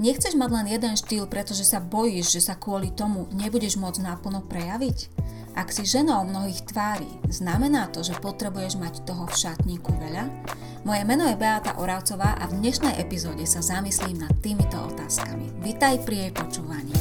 Nechceš mať len jeden štýl, pretože sa bojíš, že sa kvôli tomu nebudeš môcť naplno prejaviť? Ak si ženou mnohých tvári, znamená to, že potrebuješ mať toho v šatníku veľa? Moje meno je Beata Oravcová a v dnešnej epizóde sa zamyslím nad týmito otázkami. Vitaj pri jej počúvaní.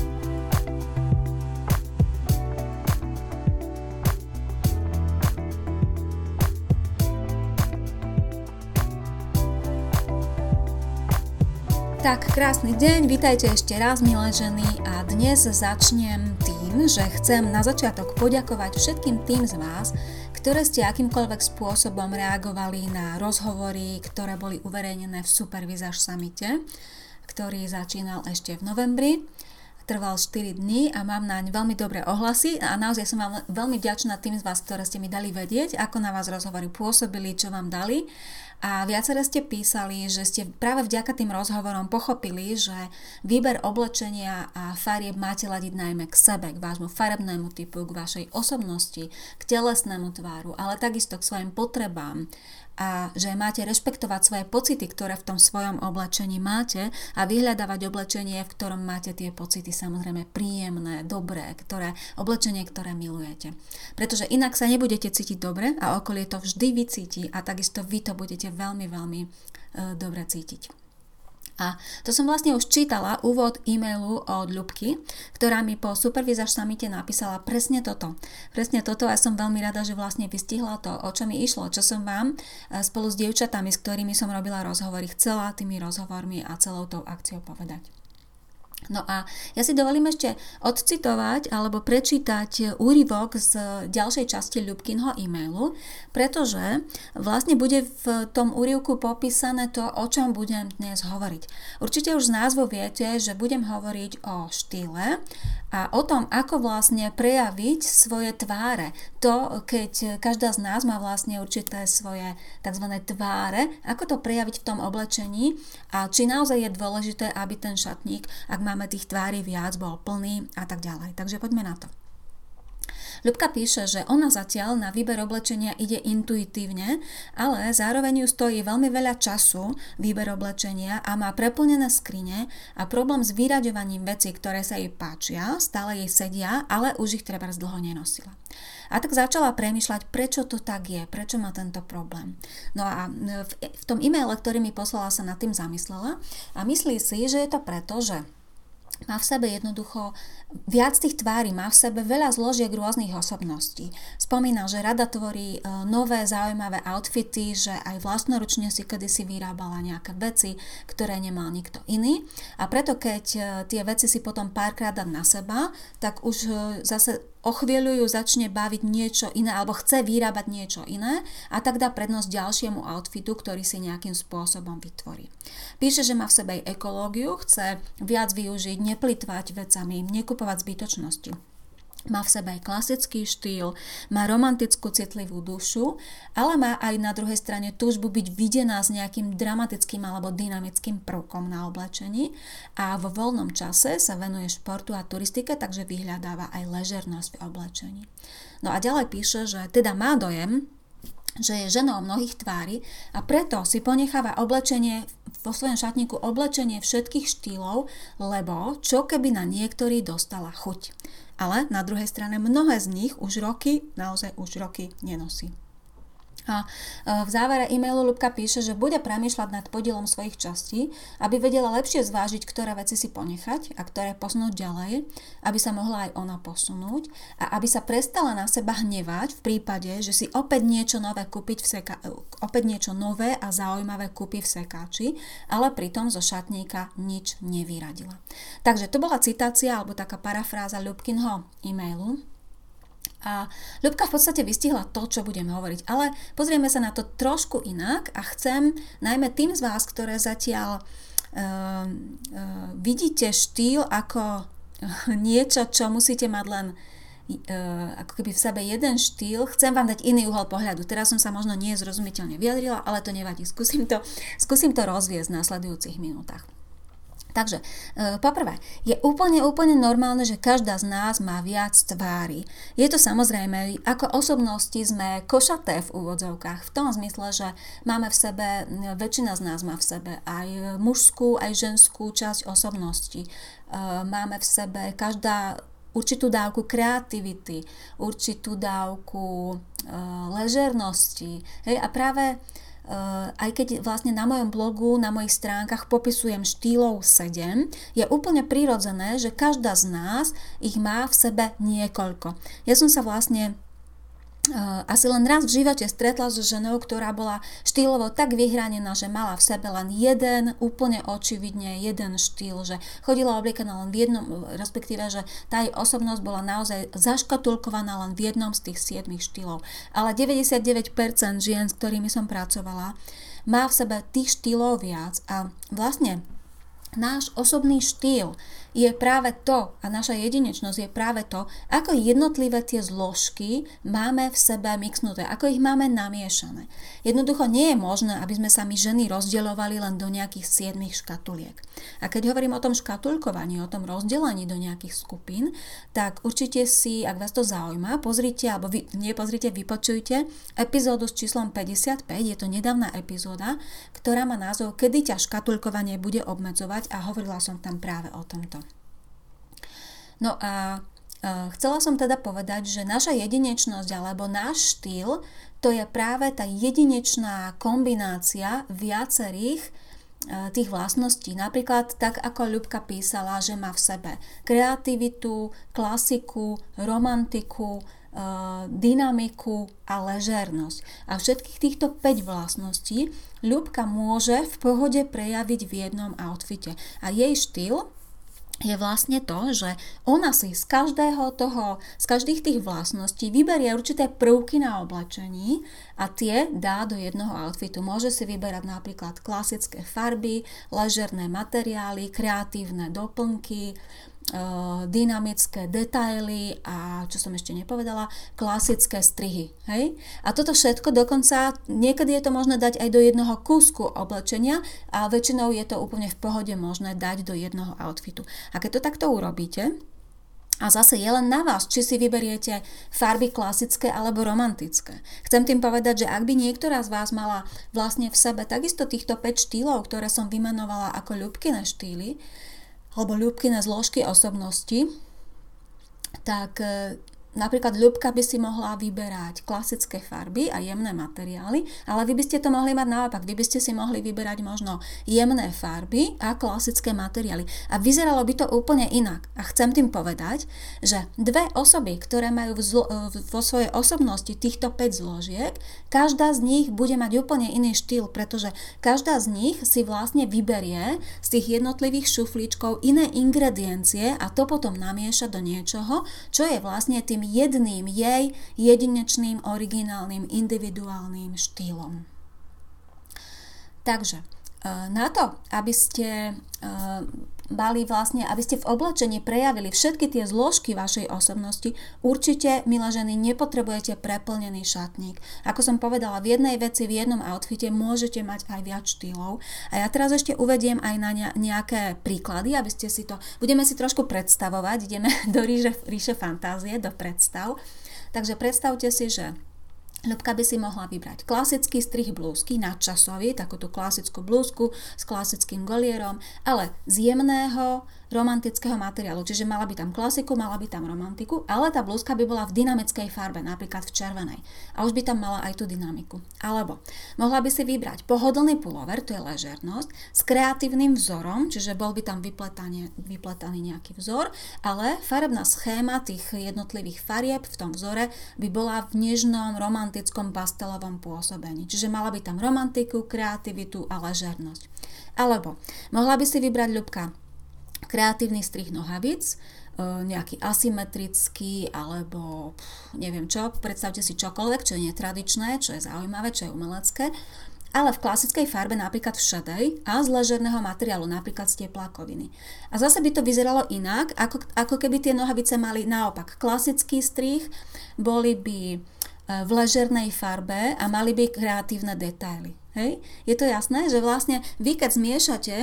Tak, krásny deň, vítajte ešte raz, milé ženy, a dnes začnem tým, že chcem na začiatok poďakovať všetkým tým z vás, ktoré ste akýmkoľvek spôsobom reagovali na rozhovory, ktoré boli uverejnené v Supervizáž samite, ktorý začínal ešte v novembri. Trval 4 dní a mám naň veľmi dobré ohlasy. A naozaj som vám veľmi vďačná tým z vás, ktoré ste mi dali vedieť, ako na vás rozhovory pôsobili, čo vám dali a viaceré ste písali, že ste práve vďaka tým rozhovorom pochopili, že výber oblečenia a farieb máte ladiť najmä k sebe, k vášmu farebnému typu, k vašej osobnosti, k telesnému tváru, ale takisto k svojim potrebám a že máte rešpektovať svoje pocity, ktoré v tom svojom oblečení máte a vyhľadávať oblečenie, v ktorom máte tie pocity samozrejme príjemné, dobré, ktoré, oblečenie, ktoré milujete. Pretože inak sa nebudete cítiť dobre a okolie to vždy vycíti a takisto vy to budete veľmi, veľmi e, dobre cítiť. A to som vlastne už čítala úvod e-mailu od Ľubky, ktorá mi po Supervizáž samite napísala presne toto. Presne toto a som veľmi rada, že vlastne vystihla to, o čo mi išlo, čo som vám e, spolu s dievčatami, s ktorými som robila rozhovory, chcela tými rozhovormi a celou tou akciou povedať. No a ja si dovolím ešte odcitovať alebo prečítať úryvok z ďalšej časti Ľubkinho e-mailu, pretože vlastne bude v tom úrivku popísané to, o čom budem dnes hovoriť. Určite už z názvu viete, že budem hovoriť o štýle a o tom, ako vlastne prejaviť svoje tváre. To, keď každá z nás má vlastne určité svoje tzv. tváre, ako to prejaviť v tom oblečení a či naozaj je dôležité, aby ten šatník, ak máme tých tvári viac, bol plný a tak ďalej. Takže poďme na to. Ľubka píše, že ona zatiaľ na výber oblečenia ide intuitívne, ale zároveň ju stojí veľmi veľa času výber oblečenia a má preplnené skrine a problém s vyraďovaním vecí, ktoré sa jej páčia, stále jej sedia, ale už ich treba dlho nenosila. A tak začala premyšľať, prečo to tak je, prečo má tento problém. No a v, v tom e-maile, ktorý mi poslala, sa nad tým zamyslela a myslí si, že je to preto, že má v sebe jednoducho viac tých tvári, má v sebe veľa zložiek rôznych osobností. Spomína, že rada tvorí e, nové zaujímavé outfity, že aj vlastnoručne si kedysi vyrábala nejaké veci, ktoré nemal nikto iný. A preto keď e, tie veci si potom párkrát dá na seba, tak už e, zase o chvíľu ju začne baviť niečo iné alebo chce vyrábať niečo iné a tak dá prednosť ďalšiemu outfitu, ktorý si nejakým spôsobom vytvorí. Píše, že má v sebe ekológiu, chce viac využiť, neplitvať vecami, nekupovať zbytočnosti. Má v sebe aj klasický štýl, má romantickú citlivú dušu, ale má aj na druhej strane túžbu byť videná s nejakým dramatickým alebo dynamickým prvkom na oblečení a vo voľnom čase sa venuje športu a turistike, takže vyhľadáva aj ležernosť v oblečení. No a ďalej píše, že teda má dojem, že je ženou mnohých tvári a preto si ponecháva oblečenie vo svojom šatníku oblečenie všetkých štýlov, lebo čo keby na niektorý dostala chuť. Ale na druhej strane mnohé z nich už roky, naozaj už roky nenosí. A e, v závere e-mailu Lubka píše, že bude premýšľať nad podielom svojich častí, aby vedela lepšie zvážiť, ktoré veci si ponechať a ktoré posunúť ďalej, aby sa mohla aj ona posunúť a aby sa prestala na seba hnevať v prípade, že si opäť niečo nové kúpiť v seka- opäť niečo nové a zaujímavé kúpi v sekáči, ale pritom zo šatníka nič nevyradila. Takže to bola citácia alebo taká parafráza Ľubkinho e-mailu, a Ľubka v podstate vystihla to, čo budem hovoriť. Ale pozrieme sa na to trošku inak a chcem najmä tým z vás, ktoré zatiaľ uh, uh, vidíte štýl ako niečo, čo musíte mať len uh, ako keby v sebe jeden štýl, chcem vám dať iný uhol pohľadu. Teraz som sa možno nie zrozumiteľne vyjadrila, ale to nevadí. Skúsim to, skúsim to rozviesť v následujúcich minútach. Takže, e, poprvé, je úplne, úplne normálne, že každá z nás má viac tvári. Je to samozrejme, ako osobnosti sme košaté v úvodzovkách, v tom zmysle, že máme v sebe, väčšina z nás má v sebe aj mužskú, aj ženskú časť osobnosti. E, máme v sebe každá určitú dávku kreativity, určitú dávku e, ležernosti. Hej, a práve aj keď vlastne na mojom blogu, na mojich stránkach popisujem štýlov 7, je úplne prirodzené, že každá z nás ich má v sebe niekoľko. Ja som sa vlastne asi len raz v živote stretla so ženou, ktorá bola štýlovo tak vyhranená, že mala v sebe len jeden, úplne očividne jeden štýl, že chodila obliekaná len v jednom, respektíve, že tá jej osobnosť bola naozaj zaškatulkovaná len v jednom z tých siedmých štýlov. Ale 99% žien, s ktorými som pracovala, má v sebe tých štýlov viac a vlastne náš osobný štýl je práve to, a naša jedinečnosť je práve to, ako jednotlivé tie zložky máme v sebe mixnuté, ako ich máme namiešané. Jednoducho nie je možné, aby sme sa my ženy rozdeľovali len do nejakých siedmých škatuliek. A keď hovorím o tom škatulkovaní, o tom rozdelení do nejakých skupín, tak určite si, ak vás to zaujíma, pozrite, alebo vy, nie pozrite, vypočujte epizódu s číslom 55, je to nedávna epizóda, ktorá má názov Kedy ťa škatulkovanie bude obmedzovať a hovorila som tam práve o tomto. No a Chcela som teda povedať, že naša jedinečnosť alebo náš štýl to je práve tá jedinečná kombinácia viacerých tých vlastností. Napríklad tak, ako Ľubka písala, že má v sebe kreativitu, klasiku, romantiku, dynamiku a ležernosť. A všetkých týchto 5 vlastností Ľubka môže v pohode prejaviť v jednom outfite. A jej štýl je vlastne to, že ona si z každého toho, z každých tých vlastností vyberie určité prvky na oblečení a tie dá do jednoho outfitu. Môže si vyberať napríklad klasické farby, ležerné materiály, kreatívne doplnky, dynamické detaily a čo som ešte nepovedala, klasické strihy. Hej? A toto všetko dokonca, niekedy je to možné dať aj do jednoho kúsku oblečenia a väčšinou je to úplne v pohode možné dať do jednoho outfitu. A keď to takto urobíte, a zase je len na vás, či si vyberiete farby klasické alebo romantické. Chcem tým povedať, že ak by niektorá z vás mala vlastne v sebe takisto týchto 5 štýlov, ktoré som vymenovala ako ľubkine štýly, alebo ľúbky na zložky osobnosti, tak e, Napríklad ľubka by si mohla vyberať klasické farby a jemné materiály, ale vy by ste to mohli mať naopak. Vy by ste si mohli vyberať možno jemné farby a klasické materiály. A vyzeralo by to úplne inak. A chcem tým povedať, že dve osoby, ktoré majú vo svojej osobnosti týchto 5 zložiek, každá z nich bude mať úplne iný štýl, pretože každá z nich si vlastne vyberie z tých jednotlivých šuflíčkov iné ingrediencie a to potom namieša do niečoho, čo je vlastne tým tým jedným jej jedinečným, originálnym, individuálnym štýlom. Takže na to, aby ste eh, mali vlastne, aby ste v oblečení prejavili všetky tie zložky vašej osobnosti, určite, milé ženy, nepotrebujete preplnený šatník. Ako som povedala, v jednej veci, v jednom outfite môžete mať aj viac štýlov. A ja teraz ešte uvediem aj na nejaké príklady, aby ste si to, budeme si trošku predstavovať, ideme do ríše, ríše fantázie, do predstav. Takže predstavte si, že Ľubka by si mohla vybrať klasický strih blúzky, nadčasový, takúto klasickú blúzku s klasickým golierom, ale z jemného romantického materiálu, čiže mala by tam klasiku, mala by tam romantiku, ale tá blúzka by bola v dynamickej farbe, napríklad v červenej. A už by tam mala aj tú dynamiku. Alebo mohla by si vybrať pohodlný pulover, to je ležernosť, s kreatívnym vzorom, čiže bol by tam vypletaný nejaký vzor, ale farebná schéma tých jednotlivých farieb v tom vzore by bola v nežnom, romantickom pastelovom pôsobení. Čiže mala by tam romantiku, kreativitu a ležernosť. Alebo mohla by si vybrať ľubka kreatívny strih nohavic, e, nejaký asymetrický alebo neviem čo, predstavte si čokoľvek, čo je netradičné, čo je zaujímavé, čo je umelecké, ale v klasickej farbe napríklad v šedej a z ležerného materiálu, napríklad z teplákoviny. A zase by to vyzeralo inak, ako, ako keby tie nohavice mali naopak klasický strih, boli by e, v ležernej farbe a mali by kreatívne detaily. Hej? Je to jasné, že vlastne vy keď zmiešate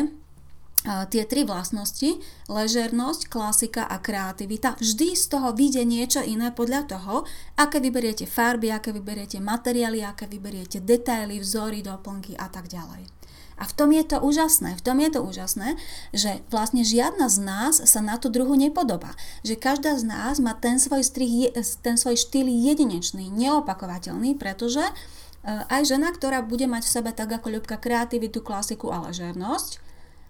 tie tri vlastnosti, ležernosť, klasika a kreativita, vždy z toho vyjde niečo iné podľa toho, aké vyberiete farby, aké vyberiete materiály, aké vyberiete detaily, vzory, doplnky a tak ďalej. A v tom je to úžasné, v tom je to úžasné, že vlastne žiadna z nás sa na tú druhu nepodobá. Že každá z nás má ten svoj, strih, ten svoj štýl jedinečný, neopakovateľný, pretože e, aj žena, ktorá bude mať v sebe tak ako ľubka kreativitu, klasiku a ležernosť,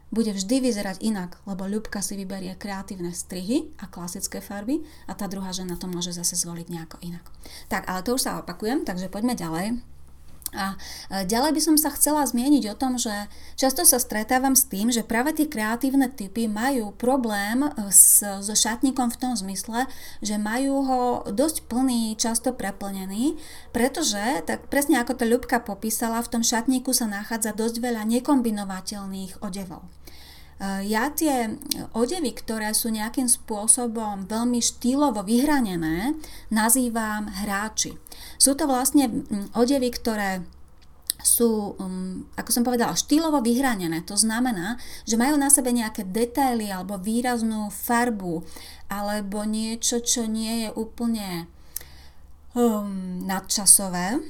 bude vždy vyzerať inak, lebo ľubka si vyberie kreatívne strihy a klasické farby a tá druhá žena to môže zase zvoliť nejako inak. Tak, ale to už sa opakujem, takže poďme ďalej. A ďalej by som sa chcela zmieniť o tom, že často sa stretávam s tým, že práve tie kreatívne typy majú problém e, s, so šatníkom v tom zmysle, že majú ho dosť plný, často preplnený, pretože, tak presne ako to Ľubka popísala, v tom šatníku sa nachádza dosť veľa nekombinovateľných odevov. E, ja tie odevy, ktoré sú nejakým spôsobom veľmi štýlovo vyhranené, nazývam hráči. Sú to vlastne mm, odevy, ktoré sú, um, ako som povedala, štýlovo vyhranené. To znamená, že majú na sebe nejaké detaily alebo výraznú farbu alebo niečo, čo nie je úplne um, nadčasové.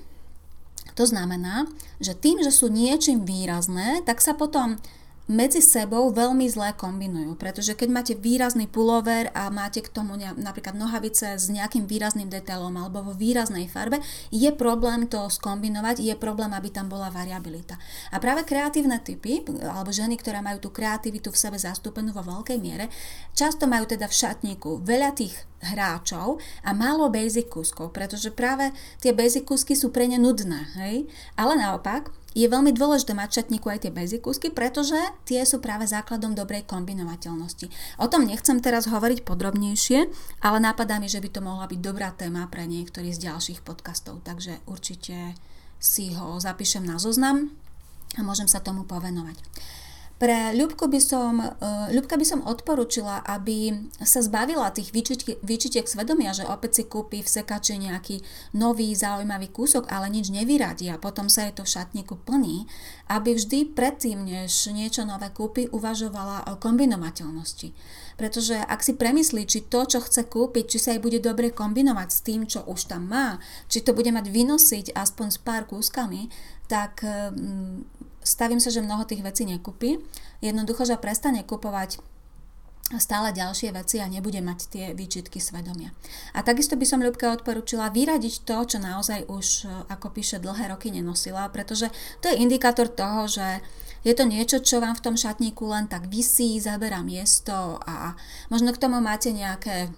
To znamená, že tým, že sú niečím výrazné, tak sa potom medzi sebou veľmi zle kombinujú, pretože keď máte výrazný pullover a máte k tomu ne, napríklad nohavice s nejakým výrazným detailom alebo vo výraznej farbe, je problém to skombinovať, je problém, aby tam bola variabilita. A práve kreatívne typy, alebo ženy, ktoré majú tú kreativitu v sebe zastúpenú vo veľkej miere, často majú teda v šatníku veľa tých hráčov a málo basic kúskov, pretože práve tie basic kúsky sú pre ne nudné, hej? Ale naopak, je veľmi dôležité mať šatníku aj tie basic kúsky, pretože tie sú práve základom dobrej kombinovateľnosti. O tom nechcem teraz hovoriť podrobnejšie, ale napadá mi, že by to mohla byť dobrá téma pre niektorý z ďalších podcastov, takže určite si ho zapíšem na zoznam a môžem sa tomu povenovať. Pre Ľubku by som, uh, Ľubka by som odporúčila, aby sa zbavila tých výčitiek, výčitiek svedomia, že opäť si kúpi v sekači nejaký nový zaujímavý kúsok, ale nič nevyradí a potom sa jej to v šatníku plní, aby vždy predtým, než niečo nové kúpi, uvažovala o kombinovateľnosti. Pretože ak si premyslí, či to, čo chce kúpiť, či sa jej bude dobre kombinovať s tým, čo už tam má, či to bude mať vynosiť aspoň s pár kúskami, tak stavím sa, že mnoho tých vecí nekúpi. Jednoducho, že prestane kupovať stále ďalšie veci a nebude mať tie výčitky svedomia. A takisto by som Ľubke odporúčila vyradiť to, čo naozaj už, ako píše, dlhé roky nenosila, pretože to je indikátor toho, že je to niečo, čo vám v tom šatníku len tak vysí, zaberá miesto a možno k tomu máte nejaké e,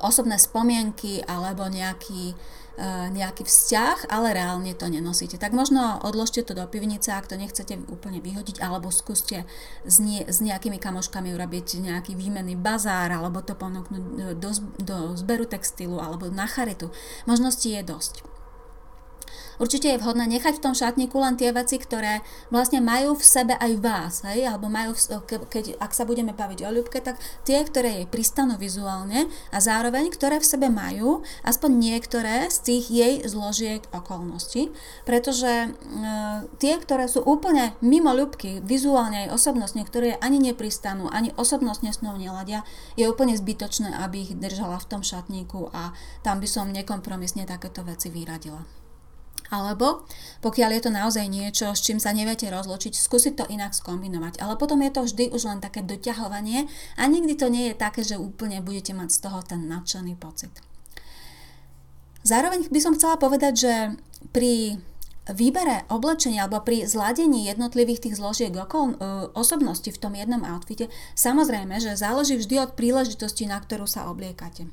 osobné spomienky alebo nejaký E, nejaký vzťah, ale reálne to nenosíte. Tak možno odložte to do pivnice, ak to nechcete úplne vyhodiť, alebo skúste s, nie, s nejakými kamoškami urobiť nejaký výmenný bazár, alebo to ponúknuť do, do zberu textilu, alebo na charitu. Možností je dosť. Určite je vhodné nechať v tom šatníku len tie veci, ktoré vlastne majú v sebe aj vás, hej? alebo majú, v, keď, ak sa budeme baviť o ľubke, tak tie, ktoré jej pristanú vizuálne a zároveň, ktoré v sebe majú aspoň niektoré z tých jej zložiek okolností, pretože e, tie, ktoré sú úplne mimo ľubky, vizuálne aj osobnostne, ktoré ani nepristanú, ani osobnostne s ňou neladia, je úplne zbytočné, aby ich držala v tom šatníku a tam by som nekompromisne takéto veci vyradila. Alebo pokiaľ je to naozaj niečo, s čím sa neviete rozločiť, skúsiť to inak skombinovať. Ale potom je to vždy už len také doťahovanie a nikdy to nie je také, že úplne budete mať z toho ten nadšený pocit. Zároveň by som chcela povedať, že pri výbere oblečenia alebo pri zladení jednotlivých tých zložiek okol, e, osobnosti v tom jednom outfite, samozrejme, že záleží vždy od príležitosti, na ktorú sa obliekate.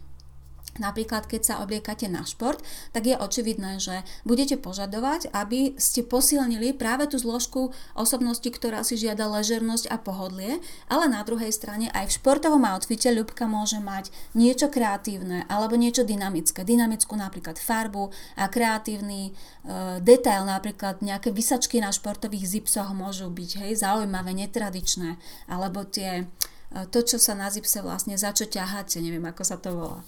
Napríklad, keď sa obliekate na šport, tak je očividné, že budete požadovať, aby ste posilnili práve tú zložku osobnosti, ktorá si žiada ležernosť a pohodlie, ale na druhej strane aj v športovom outfite ľubka môže mať niečo kreatívne alebo niečo dynamické. Dynamickú napríklad farbu a kreatívny e, detail, napríklad nejaké vysačky na športových zipsoch môžu byť hej, zaujímavé, netradičné, alebo tie, e, to, čo sa na zipse vlastne, za čo ťaháte, neviem ako sa to volá.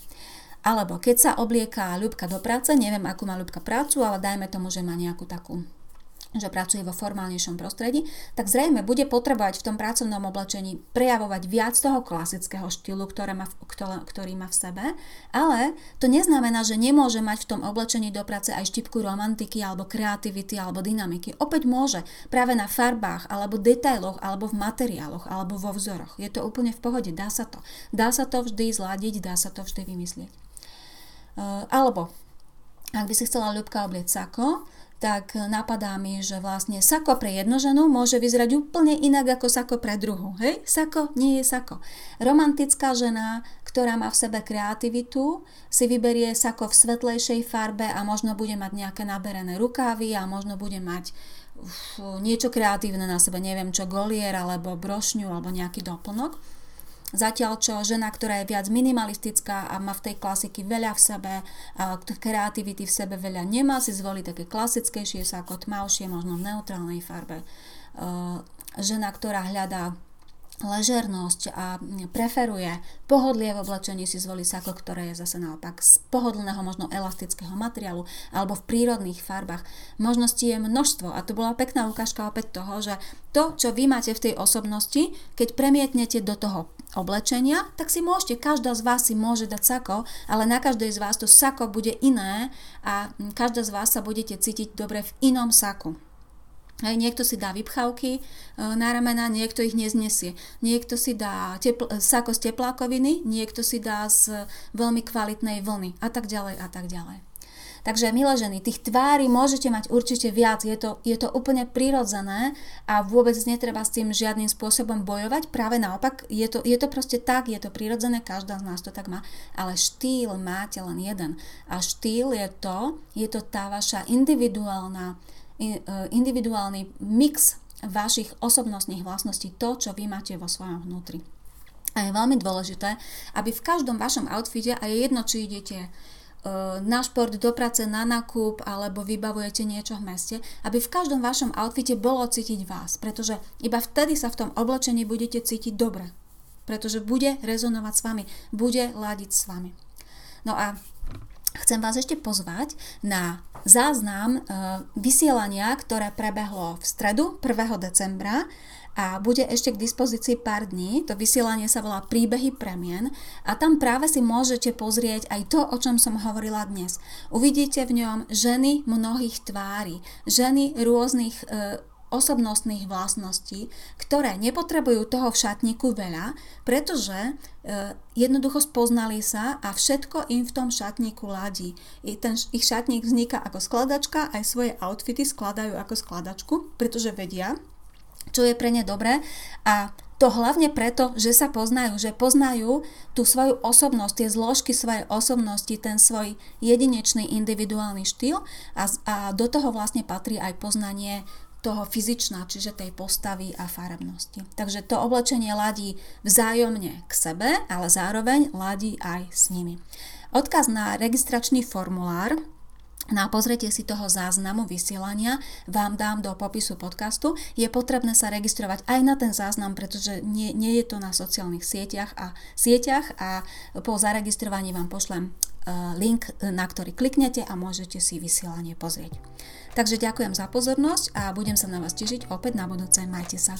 Alebo keď sa oblieká ľubka do práce, neviem, akú má ľubka prácu, ale dajme tomu, že má nejakú takú že pracuje vo formálnejšom prostredí, tak zrejme bude potrebovať v tom pracovnom oblečení prejavovať viac toho klasického štýlu, ktoré má, ktorý má v sebe, ale to neznamená, že nemôže mať v tom oblečení do práce aj štipku romantiky alebo kreativity alebo dynamiky. Opäť môže, práve na farbách alebo detailoch alebo v materiáloch alebo vo vzoroch. Je to úplne v pohode, dá sa to. Dá sa to vždy zladiť, dá sa to vždy vymyslieť. Uh, alebo ak by si chcela ľubka oblieť sako, tak napadá mi, že vlastne sako pre jednu ženu môže vyzerať úplne inak ako sako pre druhú. Hej? Sako nie je sako. Romantická žena, ktorá má v sebe kreativitu, si vyberie sako v svetlejšej farbe a možno bude mať nejaké naberené rukávy a možno bude mať uf, niečo kreatívne na sebe, neviem čo, golier alebo brošňu alebo nejaký doplnok. Zatiaľ čo žena, ktorá je viac minimalistická a má v tej klasiky veľa v sebe, kreativity v sebe veľa nemá, si zvolí také klasickejšie ako tmavšie, možno v neutrálnej farbe. Žena, ktorá hľadá ležernosť a preferuje pohodlie v oblečení, si zvolí sako, ktoré je zase naopak z pohodlného, možno elastického materiálu alebo v prírodných farbách. Možností je množstvo a to bola pekná ukážka opäť toho, že to, čo vy máte v tej osobnosti, keď premietnete do toho oblečenia, tak si môžete, každá z vás si môže dať sako, ale na každej z vás to sako bude iné a každá z vás sa budete cítiť dobre v inom saku. Niekto si dá vypchavky e, na ramena, niekto ich neznesie. Niekto si dá tepl- sako z teplákoviny, niekto si dá z veľmi kvalitnej vlny a tak ďalej a tak ďalej. Takže, milé ženy, tých tvári môžete mať určite viac, je to, je to úplne prirodzené a vôbec netreba s tým žiadnym spôsobom bojovať, práve naopak, je to, je to proste tak, je to prirodzené, každá z nás to tak má, ale štýl máte len jeden. A štýl je to, je to tá vaša individuálna individuálny mix vašich osobnostných vlastností, to, čo vy máte vo svojom vnútri. A je veľmi dôležité, aby v každom vašom outfite, a je jedno, či idete e, na šport, do práce, na nákup alebo vybavujete niečo v meste, aby v každom vašom outfite bolo cítiť vás, pretože iba vtedy sa v tom oblečení budete cítiť dobre, pretože bude rezonovať s vami, bude ladiť s vami. No a chcem vás ešte pozvať na záznam e, vysielania, ktoré prebehlo v stredu 1. decembra a bude ešte k dispozícii pár dní. To vysielanie sa volá Príbehy premien a tam práve si môžete pozrieť aj to, o čom som hovorila dnes. Uvidíte v ňom ženy mnohých tvári, ženy rôznych e, osobnostných vlastností, ktoré nepotrebujú toho v šatníku veľa, pretože e, jednoducho spoznali sa a všetko im v tom šatníku ladí. I ten, ich šatník vzniká ako skladačka, aj svoje outfity skladajú ako skladačku, pretože vedia, čo je pre ne dobré a to hlavne preto, že sa poznajú, že poznajú tú svoju osobnosť, tie zložky svojej osobnosti, ten svoj jedinečný individuálny štýl a, a do toho vlastne patrí aj poznanie toho fyzičná, čiže tej postavy a farebnosti. Takže to oblečenie ladí vzájomne k sebe, ale zároveň ladí aj s nimi. Odkaz na registračný formulár na pozretie si toho záznamu vysielania vám dám do popisu podcastu. Je potrebné sa registrovať aj na ten záznam, pretože nie, nie je to na sociálnych sieťach a sieťach a po zaregistrovaní vám pošlem uh, link, na ktorý kliknete a môžete si vysielanie pozrieť. Takže ďakujem za pozornosť a budem sa na vás tešiť opäť na budúce. Majte sa.